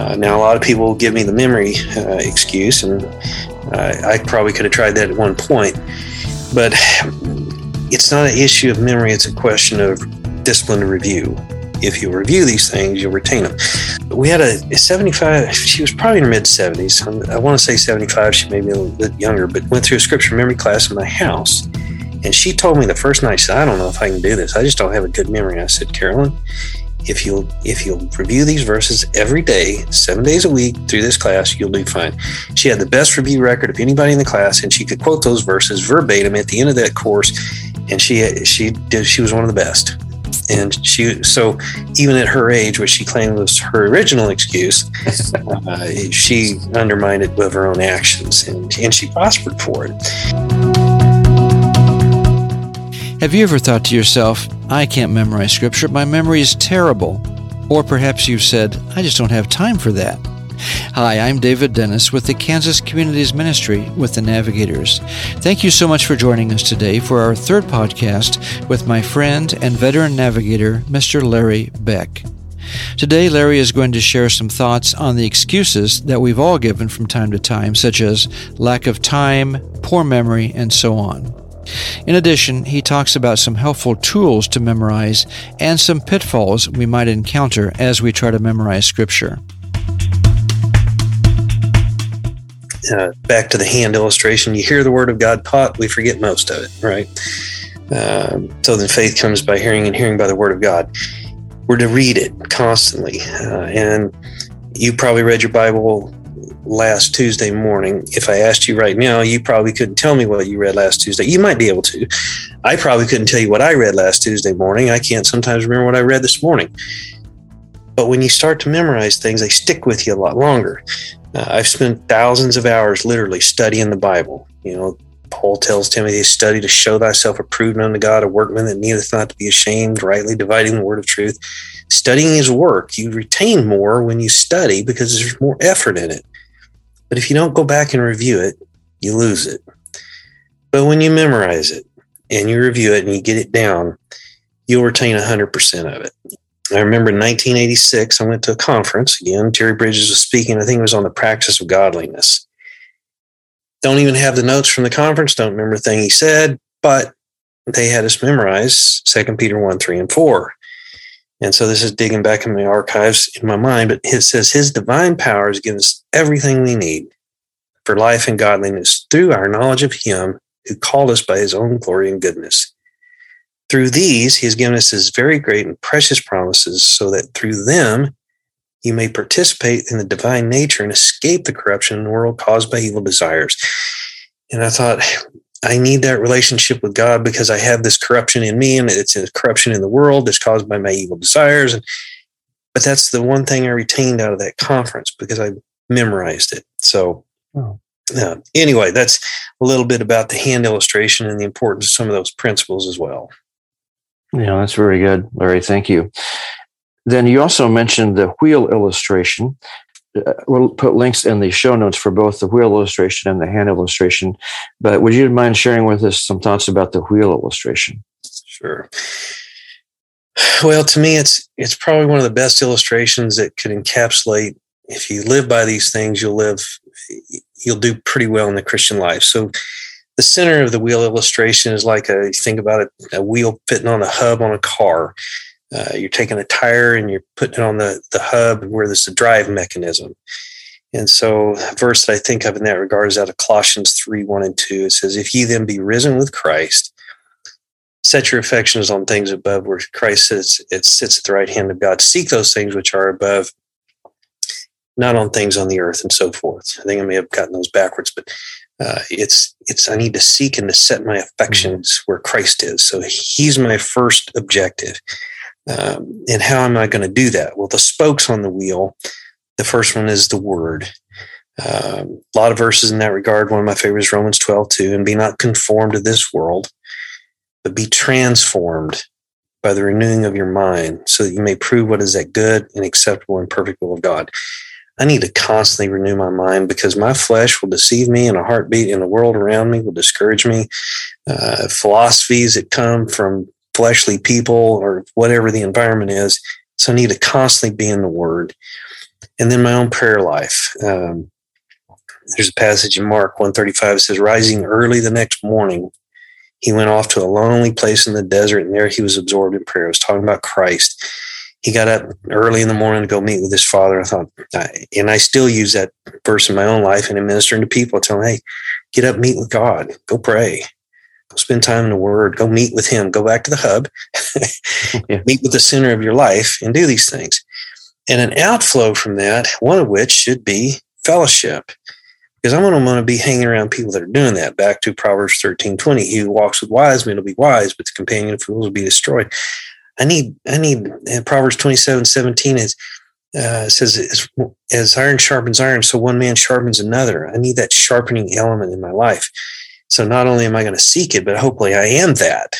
Uh, now, a lot of people give me the memory uh, excuse, and uh, I probably could have tried that at one point. But it's not an issue of memory, it's a question of disciplined review. If you review these things, you'll retain them. We had a 75, she was probably in her mid 70s. I want to say 75, she may be a little bit younger, but went through a scripture memory class in my house. And she told me the first night, she said, I don't know if I can do this. I just don't have a good memory. I said, Carolyn, if you'll if you'll review these verses every day, seven days a week through this class, you'll do fine. She had the best review record of anybody in the class, and she could quote those verses verbatim at the end of that course. And she she did she was one of the best. And she so even at her age, which she claimed was her original excuse, uh, she undermined it with her own actions, and and she prospered for it. Have you ever thought to yourself, I can't memorize scripture, my memory is terrible? Or perhaps you've said, I just don't have time for that. Hi, I'm David Dennis with the Kansas Communities Ministry with the Navigators. Thank you so much for joining us today for our third podcast with my friend and veteran navigator, Mr. Larry Beck. Today, Larry is going to share some thoughts on the excuses that we've all given from time to time, such as lack of time, poor memory, and so on. In addition, he talks about some helpful tools to memorize and some pitfalls we might encounter as we try to memorize Scripture. Uh, back to the hand illustration, you hear the Word of God taught, we forget most of it, right? Um, so then faith comes by hearing and hearing by the Word of God. We're to read it constantly. Uh, and you probably read your Bible last Tuesday morning. If I asked you right now, you probably couldn't tell me what you read last Tuesday. You might be able to. I probably couldn't tell you what I read last Tuesday morning. I can't sometimes remember what I read this morning. But when you start to memorize things, they stick with you a lot longer. Uh, I've spent thousands of hours literally studying the Bible. You know, Paul tells Timothy, study to show thyself approved unto God, a workman that needeth not to be ashamed, rightly dividing the word of truth. Studying his work, you retain more when you study because there's more effort in it. But if you don't go back and review it, you lose it. But when you memorize it and you review it and you get it down, you'll retain 100% of it. I remember in 1986, I went to a conference. Again, Jerry Bridges was speaking. I think it was on the practice of godliness. Don't even have the notes from the conference. Don't remember a thing he said, but they had us memorize 2 Peter 1, 3, and 4. And so this is digging back in my archives in my mind, but it says his divine powers give us everything we need for life and godliness through our knowledge of him who called us by his own glory and goodness. Through these, he has given us his very great and precious promises so that through them you may participate in the divine nature and escape the corruption in the world caused by evil desires. And I thought, I need that relationship with God because I have this corruption in me and it's a corruption in the world that's caused by my evil desires. And, but that's the one thing I retained out of that conference because I memorized it. So, oh. uh, anyway, that's a little bit about the hand illustration and the importance of some of those principles as well. Yeah, that's very good, Larry. Thank you. Then you also mentioned the wheel illustration. Uh, we'll put links in the show notes for both the wheel illustration and the hand illustration. But would you mind sharing with us some thoughts about the wheel illustration? Sure. Well, to me, it's it's probably one of the best illustrations that could encapsulate. If you live by these things, you'll live, you'll do pretty well in the Christian life. So, the center of the wheel illustration is like a think about it, a wheel fitting on a hub on a car uh, you're taking a tire and you're putting it on the, the hub where there's a drive mechanism. And so, verse that I think of in that regard is out of Colossians 3 1 and 2. It says, If ye then be risen with Christ, set your affections on things above where Christ sits, it sits at the right hand of God. Seek those things which are above, not on things on the earth and so forth. I think I may have gotten those backwards, but uh, it's it's I need to seek and to set my affections where Christ is. So He's my first objective. Um, and how am I going to do that? Well, the spokes on the wheel, the first one is the word. Um, a lot of verses in that regard. One of my favorites, Romans 12, 2, and be not conformed to this world, but be transformed by the renewing of your mind so that you may prove what is that good and acceptable and perfect will of God. I need to constantly renew my mind because my flesh will deceive me and a heartbeat in the world around me will discourage me. Uh, philosophies that come from fleshly people or whatever the environment is, So I need to constantly be in the Word. And then my own prayer life. Um, there's a passage in Mark 135 that says, Rising early the next morning, he went off to a lonely place in the desert, and there he was absorbed in prayer. I was talking about Christ. He got up early in the morning to go meet with his father. I thought, and I still use that verse in my own life and in ministering to people. I tell them, hey, get up, meet with God, go pray, spend time in the Word, go meet with Him, go back to the hub, yeah. meet with the center of your life, and do these things. And an outflow from that, one of which should be fellowship because I'm going to want to be hanging around people that are doing that. Back to Proverbs 13, 20. He who walks with wise men will be wise, but the companion of fools will be destroyed. I need, I need, Proverbs 27, 17 is, uh, says, as, as iron sharpens iron, so one man sharpens another. I need that sharpening element in my life. So not only am I going to seek it, but hopefully I am that.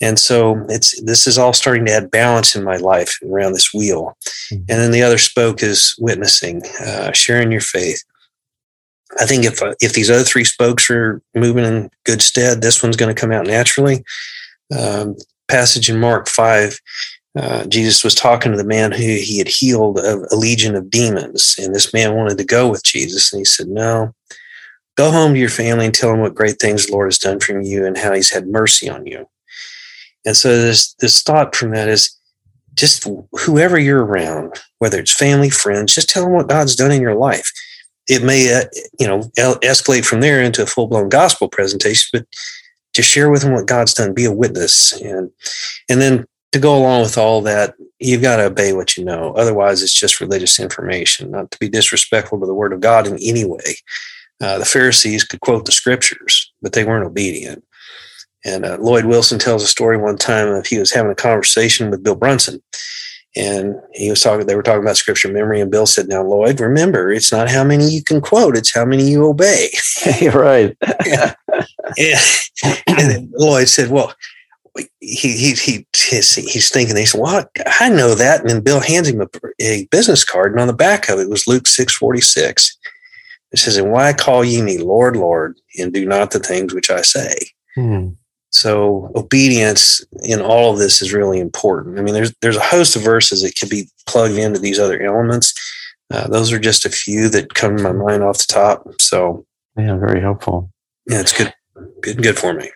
And so it's this is all starting to add balance in my life around this wheel. Mm-hmm. And then the other spoke is witnessing, uh, sharing your faith, I think if uh, if these other three spokes are moving in good stead, this one's going to come out naturally. Um, passage in Mark five, uh, Jesus was talking to the man who he had healed of a legion of demons, and this man wanted to go with Jesus, and he said, "No, go home to your family and tell them what great things the Lord has done for you and how He's had mercy on you." And so this this thought from that is just whoever you're around, whether it's family, friends, just tell them what God's done in your life it may uh, you know escalate from there into a full blown gospel presentation, but just share with them what God's done, be a witness, and and then to go along with all that, you've got to obey what you know. Otherwise, it's just religious information. Not to be disrespectful to the Word of God in any way. Uh, the Pharisees could quote the Scriptures, but they weren't obedient. And uh, Lloyd Wilson tells a story one time of he was having a conversation with Bill Brunson, and he was talking they were talking about scripture memory and bill said now lloyd remember it's not how many you can quote it's how many you obey right yeah. and lloyd said well he, he, he, he's, he's thinking, he said, well, I know that. And then Bill hands him a, a business card, and on the back of it was Luke 6 46. It says, And why call ye me Lord, Lord, and do not the things which I say? Hmm. So obedience in all of this is really important. I mean, there's there's a host of verses that can be plugged into these other elements. Uh, those are just a few that come to my mind off the top. So yeah, very helpful. Yeah, it's good, good, good for me.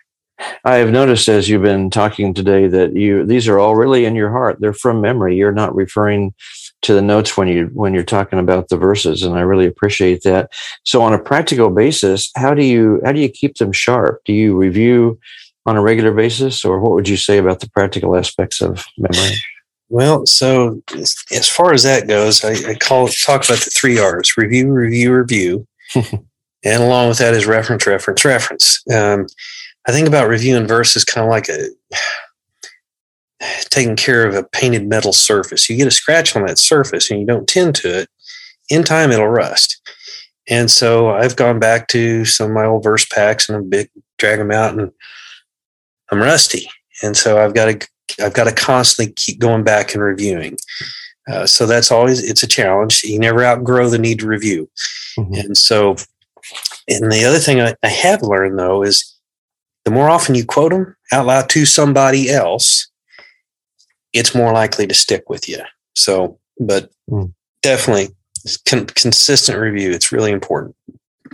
I have noticed as you've been talking today that you these are all really in your heart. They're from memory. You're not referring to the notes when you when you're talking about the verses, and I really appreciate that. So, on a practical basis, how do you how do you keep them sharp? Do you review on a regular basis, or what would you say about the practical aspects of memory? Well, so as far as that goes, I, I call talk about the three R's: review, review, review, and along with that is reference, reference, reference. Um, I think about reviewing verses kind of like a taking care of a painted metal surface. You get a scratch on that surface and you don't tend to it. In time, it'll rust. And so I've gone back to some of my old verse packs and I big drag them out and I'm rusty, and so I've got to I've got to constantly keep going back and reviewing. Uh, so that's always it's a challenge. You never outgrow the need to review, mm-hmm. and so. And the other thing I, I have learned though is the more often you quote them out loud to somebody else, it's more likely to stick with you. So, but mm. definitely con- consistent review. It's really important.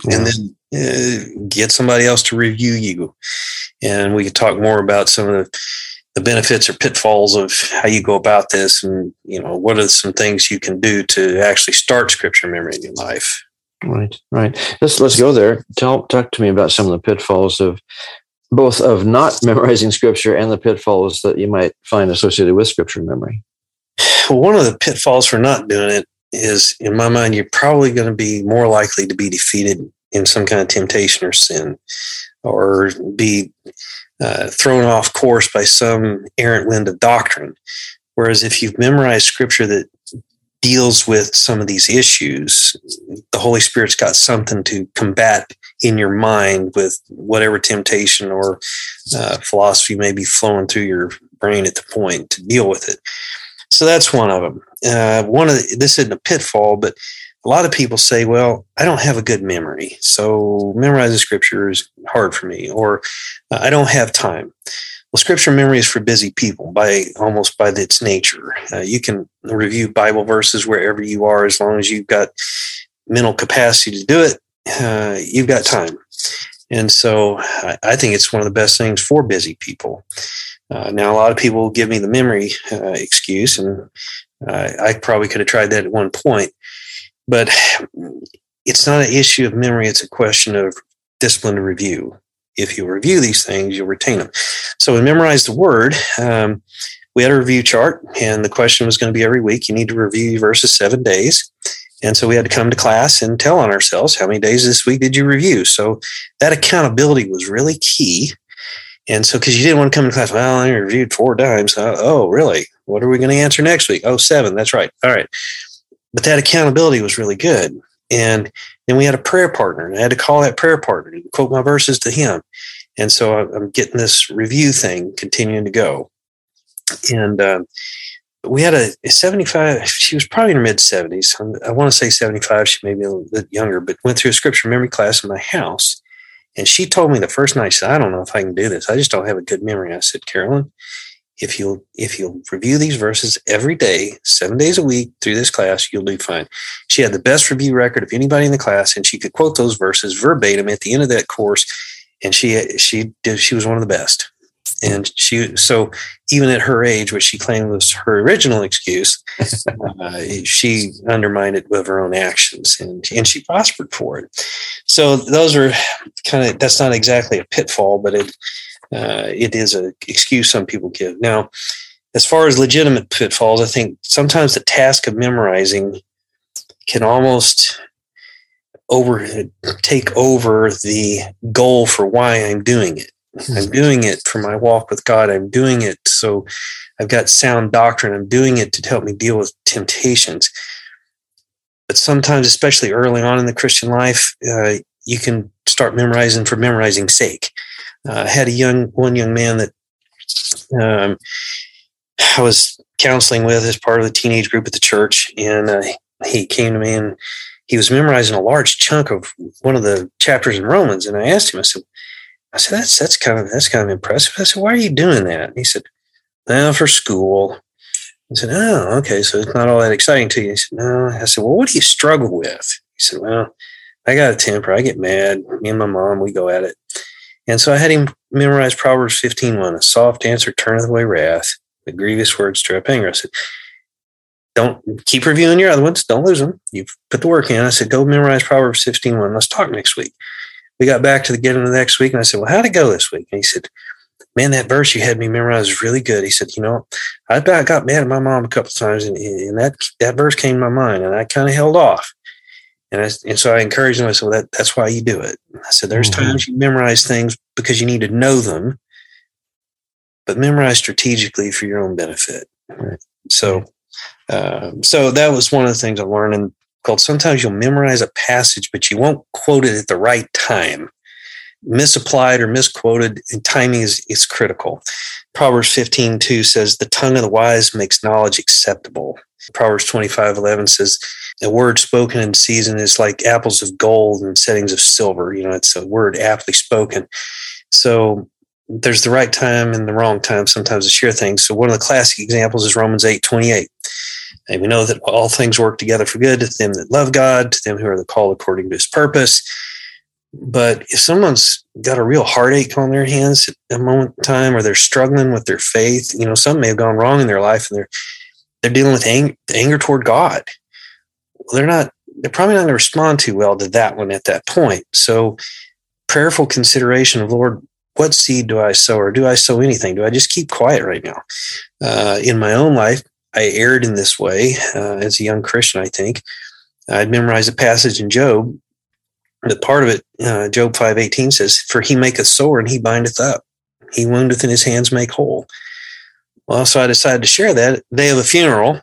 Yeah. And then uh, get somebody else to review you. And we could talk more about some of the, the benefits or pitfalls of how you go about this and, you know, what are some things you can do to actually start scripture memory in your life. Right, right. Let's let's go there. Tell talk to me about some of the pitfalls of both of not memorizing scripture and the pitfalls that you might find associated with scripture memory. Well, one of the pitfalls for not doing it is, in my mind, you're probably going to be more likely to be defeated in some kind of temptation or sin, or be uh, thrown off course by some errant wind of doctrine. Whereas if you've memorized scripture that deals with some of these issues, the Holy Spirit's got something to combat in your mind with whatever temptation or uh, philosophy may be flowing through your brain at the point to deal with it. So that's one of them. Uh, one of the, this isn't a pitfall, but a lot of people say, well, I don't have a good memory. So memorizing scripture is hard for me, or I don't have time. Well, scripture memory is for busy people by almost by its nature. Uh, you can review Bible verses wherever you are as long as you've got mental capacity to do it. Uh, you've got time. And so I, I, think it's one of the best things for busy people. Uh, now, a lot of people give me the memory uh, excuse, and I probably could have tried that at one point, but it's not an issue of memory. It's a question of discipline to review. If you review these things, you'll retain them. So we memorized the word. Um, we had a review chart, and the question was going to be every week. You need to review verses seven days. And so we had to come to class and tell on ourselves how many days this week did you review. So that accountability was really key. And so, because you didn't want to come to class, well, I reviewed four times. Uh, oh, really? What are we going to answer next week? Oh, seven. That's right. All right. But that accountability was really good. And then we had a prayer partner, and I had to call that prayer partner and quote my verses to him. And so I'm getting this review thing continuing to go. And um, we had a 75, she was probably in her mid 70s. I want to say 75, she may be a little bit younger, but went through a scripture memory class in my house. And she told me the first night, she said, I don't know if I can do this. I just don't have a good memory. I said, Carolyn, if you'll if you'll review these verses every day, seven days a week through this class, you'll do fine. She had the best review record of anybody in the class, and she could quote those verses verbatim at the end of that course. And she she did she was one of the best. And she so even at her age, which she claimed was her original excuse, uh, she undermined it with her own actions, and and she prospered for it. So those are kind of that's not exactly a pitfall, but it uh, it is an excuse some people give. Now, as far as legitimate pitfalls, I think sometimes the task of memorizing can almost over take over the goal for why I'm doing it. Hmm. I'm doing it for my walk with God. I'm doing it so I've got sound doctrine. I'm doing it to help me deal with temptations. But sometimes, especially early on in the Christian life, uh, you can start memorizing for memorizing's sake uh, had a young one young man that um, I was counseling with as part of the teenage group at the church, and uh, he came to me and he was memorizing a large chunk of one of the chapters in Romans, and I asked him, I said, I said that's that's kind of that's kind of impressive. I said, why are you doing that? And he said, well, for school. I said, oh, okay, so it's not all that exciting to you. He said, no. I said, well, what do you struggle with? He said, well, I got a temper. I get mad. Me and my mom, we go at it. And so I had him memorize Proverbs 15:1. A soft answer turneth away wrath, the grievous words stir up anger. I said, don't keep reviewing your other ones. Don't lose them. You've put the work in. I said, go memorize Proverbs 15:1. Let's talk next week. We got back to the get into the next week, and I said, well, how'd it go this week? And he said, man, that verse you had me memorize is really good. He said, you know, I got mad at my mom a couple of times, and, and that that verse came to my mind, and I kind of held off. And, I, and so I encouraged him. I said, well, that, that's why you do it. I said, there's mm-hmm. times you memorize things because you need to know them, but memorize strategically for your own benefit. Right. So, um, so that was one of the things I learned and called sometimes you'll memorize a passage, but you won't quote it at the right time. Misapplied or misquoted, and timing is, is critical. Proverbs 15, 2 says, The tongue of the wise makes knowledge acceptable. Proverbs 25, 11 says, a word spoken in season is like apples of gold and settings of silver. You know, it's a word aptly spoken. So there's the right time and the wrong time sometimes to share things. So one of the classic examples is Romans 8, 28. And we know that all things work together for good to them that love God, to them who are the called according to his purpose. But if someone's got a real heartache on their hands at a moment in time, or they're struggling with their faith, you know, something may have gone wrong in their life and they're they're dealing with anger, anger toward God they're not they're probably not going to respond too well to that one at that point. So prayerful consideration of Lord, what seed do I sow, or do I sow anything? Do I just keep quiet right now? Uh, in my own life, I erred in this way uh, as a young Christian. I think I'd memorized a passage in Job. That part of it, uh, Job five eighteen says, "For he maketh sore and he bindeth up; he woundeth and his hands make whole." Well, so I decided to share that day of the funeral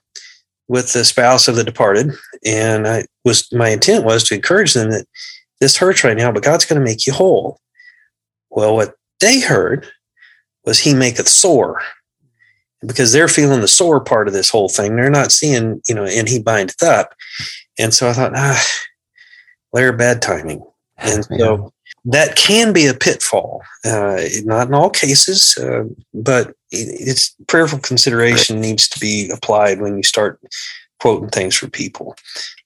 with the spouse of the departed, and I was my intent was to encourage them that this hurts right now, but God's going to make you whole. Well, what they heard was He maketh sore, because they're feeling the sore part of this whole thing. They're not seeing, you know, and He bindeth up, and so I thought, ah, they're bad timing, and so that can be a pitfall. Uh, not in all cases, uh, but it's prayerful consideration needs to be applied when you start quoting things for people,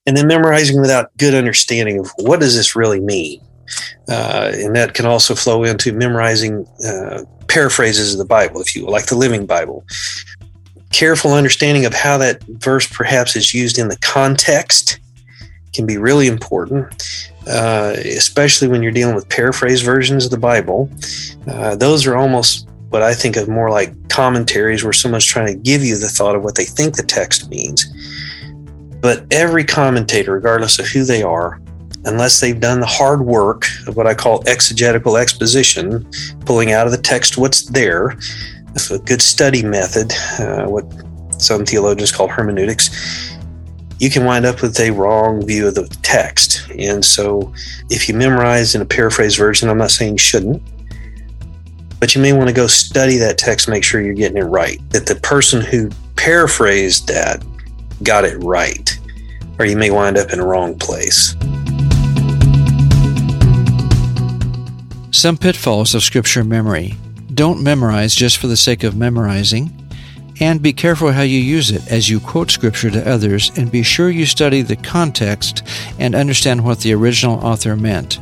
and then memorizing without good understanding of what does this really mean. Uh, and that can also flow into memorizing uh, paraphrases of the Bible, if you will, like the Living Bible. Careful understanding of how that verse perhaps is used in the context can be really important, uh, especially when you're dealing with paraphrase versions of the Bible. Uh, those are almost what I think of more like commentaries where someone's trying to give you the thought of what they think the text means. But every commentator, regardless of who they are, unless they've done the hard work of what I call exegetical exposition, pulling out of the text what's there, a good study method, uh, what some theologians call hermeneutics, you can wind up with a wrong view of the text. And so, if you memorize in a paraphrase version, I'm not saying you shouldn't, but you may want to go study that text, make sure you're getting it right, that the person who paraphrased that got it right, or you may wind up in a wrong place. Some pitfalls of scripture memory. Don't memorize just for the sake of memorizing. And be careful how you use it as you quote Scripture to others, and be sure you study the context and understand what the original author meant.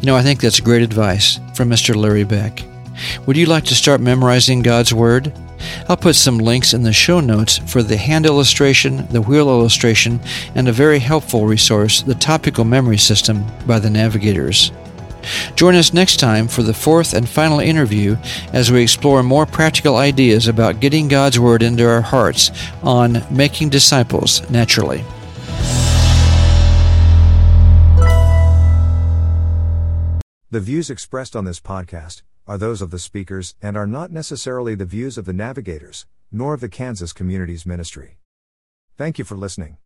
You know, I think that's great advice from Mr. Larry Beck. Would you like to start memorizing God's Word? I'll put some links in the show notes for the hand illustration, the wheel illustration, and a very helpful resource, the Topical Memory System by the Navigators. Join us next time for the fourth and final interview as we explore more practical ideas about getting God's Word into our hearts on making disciples naturally. The views expressed on this podcast are those of the speakers and are not necessarily the views of the navigators, nor of the Kansas Communities Ministry. Thank you for listening.